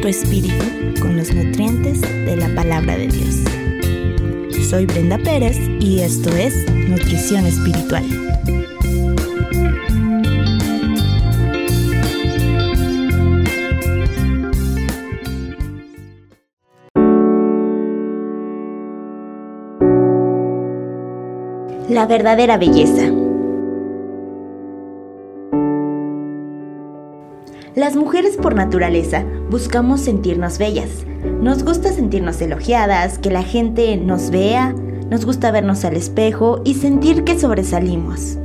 tu espíritu con los nutrientes de la palabra de Dios. Soy Brenda Pérez y esto es Nutrición Espiritual. La verdadera belleza. Las mujeres por naturaleza buscamos sentirnos bellas. Nos gusta sentirnos elogiadas, que la gente nos vea, nos gusta vernos al espejo y sentir que sobresalimos.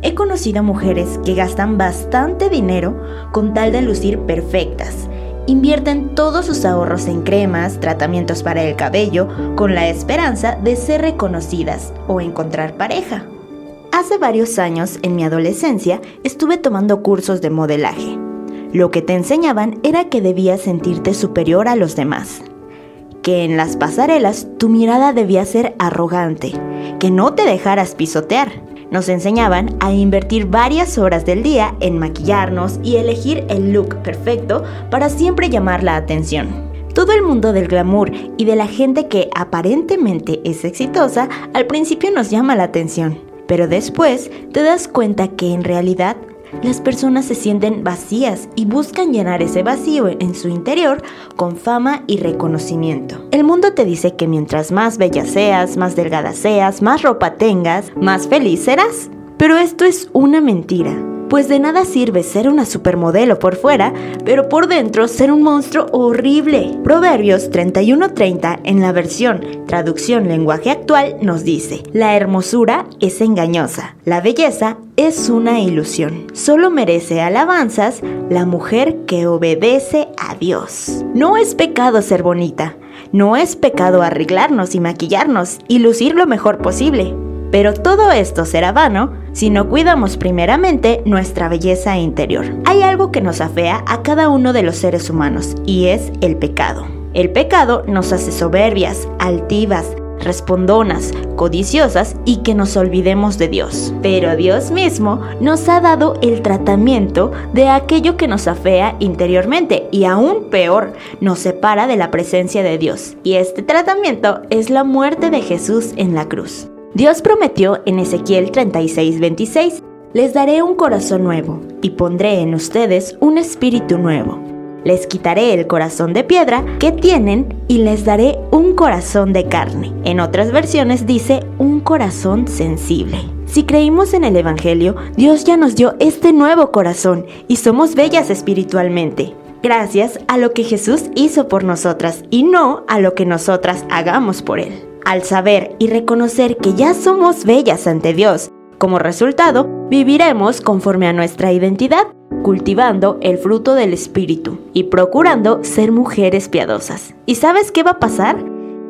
He conocido mujeres que gastan bastante dinero con tal de lucir perfectas. Invierten todos sus ahorros en cremas, tratamientos para el cabello, con la esperanza de ser reconocidas o encontrar pareja. Hace varios años, en mi adolescencia, estuve tomando cursos de modelaje. Lo que te enseñaban era que debías sentirte superior a los demás, que en las pasarelas tu mirada debía ser arrogante, que no te dejaras pisotear. Nos enseñaban a invertir varias horas del día en maquillarnos y elegir el look perfecto para siempre llamar la atención. Todo el mundo del glamour y de la gente que aparentemente es exitosa al principio nos llama la atención, pero después te das cuenta que en realidad las personas se sienten vacías y buscan llenar ese vacío en su interior con fama y reconocimiento. El mundo te dice que mientras más bella seas, más delgada seas, más ropa tengas, más feliz serás. Pero esto es una mentira pues de nada sirve ser una supermodelo por fuera, pero por dentro ser un monstruo horrible. Proverbios 31:30 en la versión traducción lenguaje actual nos dice, la hermosura es engañosa, la belleza es una ilusión. Solo merece alabanzas la mujer que obedece a Dios. No es pecado ser bonita, no es pecado arreglarnos y maquillarnos y lucir lo mejor posible. Pero todo esto será vano si no cuidamos primeramente nuestra belleza interior. Hay algo que nos afea a cada uno de los seres humanos y es el pecado. El pecado nos hace soberbias, altivas, respondonas, codiciosas y que nos olvidemos de Dios. Pero Dios mismo nos ha dado el tratamiento de aquello que nos afea interiormente y aún peor, nos separa de la presencia de Dios. Y este tratamiento es la muerte de Jesús en la cruz. Dios prometió en Ezequiel 36:26, les daré un corazón nuevo y pondré en ustedes un espíritu nuevo. Les quitaré el corazón de piedra que tienen y les daré un corazón de carne. En otras versiones dice un corazón sensible. Si creímos en el Evangelio, Dios ya nos dio este nuevo corazón y somos bellas espiritualmente. Gracias a lo que Jesús hizo por nosotras y no a lo que nosotras hagamos por Él. Al saber y reconocer que ya somos bellas ante Dios, como resultado, viviremos conforme a nuestra identidad, cultivando el fruto del Espíritu y procurando ser mujeres piadosas. ¿Y sabes qué va a pasar?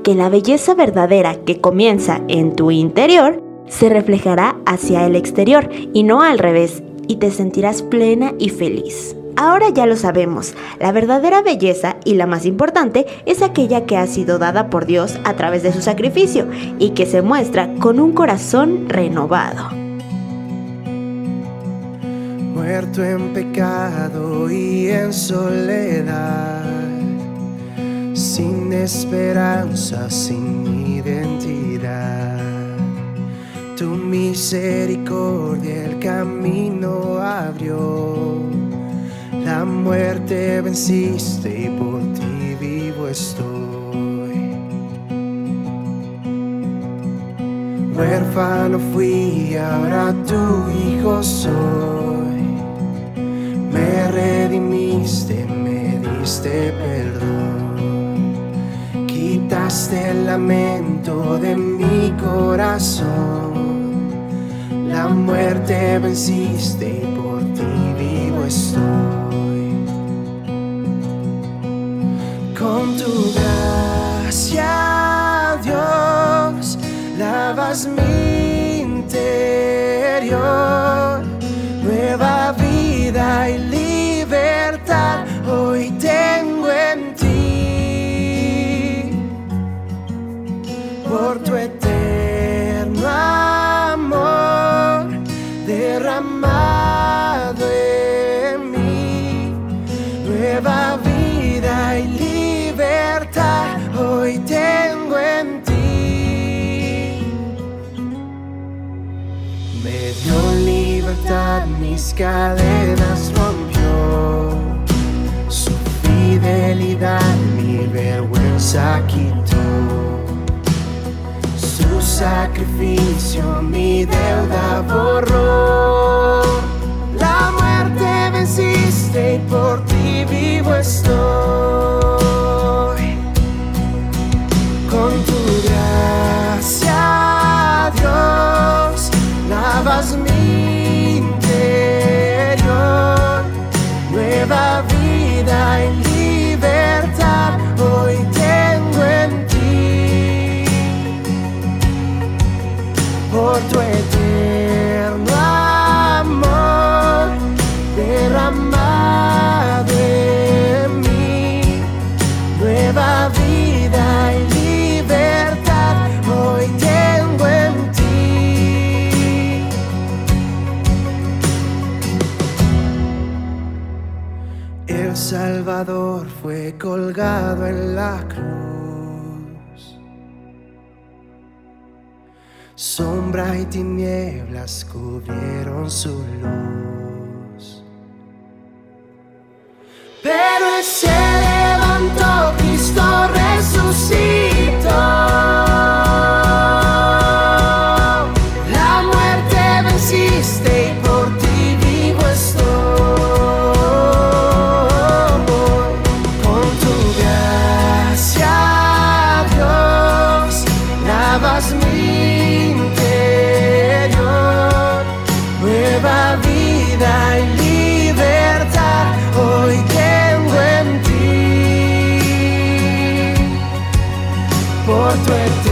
Que la belleza verdadera que comienza en tu interior se reflejará hacia el exterior y no al revés, y te sentirás plena y feliz. Ahora ya lo sabemos, la verdadera belleza y la más importante es aquella que ha sido dada por Dios a través de su sacrificio y que se muestra con un corazón renovado. Muerto en pecado y en soledad, sin esperanza, sin identidad. Tu misericordia el camino abrió la muerte venciste y por ti vivo estoy. Huérfano fui, ahora tu hijo soy. Me redimiste, me diste perdón. Quitaste el lamento de mi corazón. La muerte venciste y por ti vivo estoy. Con tu gracia, Dios, lavas mi interior. Nueva vida y libertad hoy tengo en ti. Por tu eterno amor derramado Me dio libertad, mis cadenas rompió. Su fidelidad mi vergüenza quitó. Su sacrificio mi deuda borró. El Salvador fue colgado en la cruz. Sombra y tinieblas cubrieron su luz. Pero ese por tu eternidad.